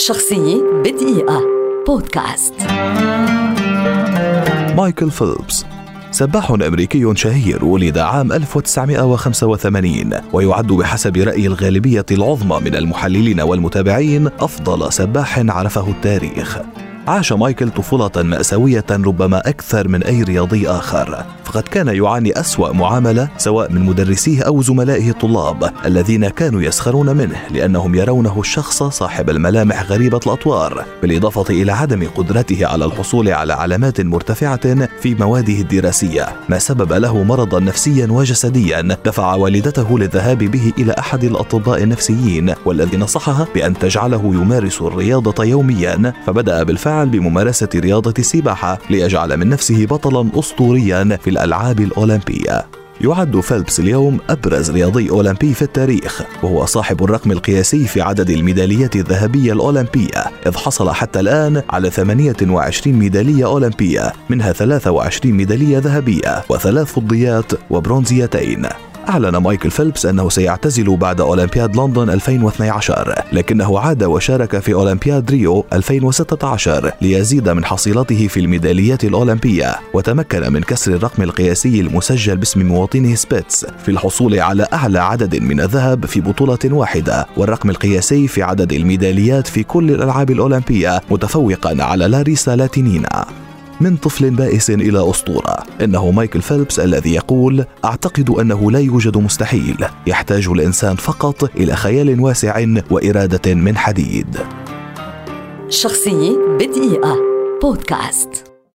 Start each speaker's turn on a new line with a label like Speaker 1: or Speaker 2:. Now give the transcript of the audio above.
Speaker 1: شخصية بدقيقة. بودكاست.
Speaker 2: مايكل فيلبس سباح أمريكي شهير ولد عام 1985 ويعد بحسب رأي الغالبية العظمى من المحللين والمتابعين أفضل سباح عرفه التاريخ. عاش مايكل طفولة مأساوية ربما أكثر من أي رياضي آخر. فقد كان يعاني أسوأ معاملة سواء من مدرسيه أو زملائه الطلاب الذين كانوا يسخرون منه لأنهم يرونه الشخص صاحب الملامح غريبة الأطوار بالإضافة إلى عدم قدرته على الحصول على علامات مرتفعة في مواده الدراسية ما سبب له مرضا نفسيا وجسديا. دفع والدته للذهاب به إلى أحد الأطباء النفسيين والذي نصحها بأن تجعله يمارس الرياضة يوميا فبدأ بالفعل بممارسة رياضة السباحة ليجعل من نفسه بطلا أسطوريا في الألعاب الأولمبية. يعد فيلبس اليوم أبرز رياضي أولمبي في التاريخ وهو صاحب الرقم القياسي في عدد الميداليات الذهبية الأولمبية إذ حصل حتى الآن على 28 ميدالية أولمبية منها 23 ميدالية ذهبية وثلاث فضيات وبرونزيتين. أعلن مايكل فيلبس أنه سيعتزل بعد أولمبياد لندن 2012 لكنه عاد وشارك في أولمبياد ريو 2016 ليزيد من حصيلته في الميداليات الأولمبية وتمكن من كسر الرقم القياسي المسجل باسم مواطنه سبيتس في الحصول على أعلى عدد من الذهب في بطولة واحدة والرقم القياسي في عدد الميداليات في كل الألعاب الأولمبية متفوقا على لاريسا لاتينينا. من طفل بائس إلى أسطورة. إنه مايكل فيلبس الذي يقول أعتقد أنه لا يوجد مستحيل. يحتاج الإنسان فقط إلى خيال واسع وإرادة من حديد.
Speaker 1: شخصية بدقيقة. بودكاست.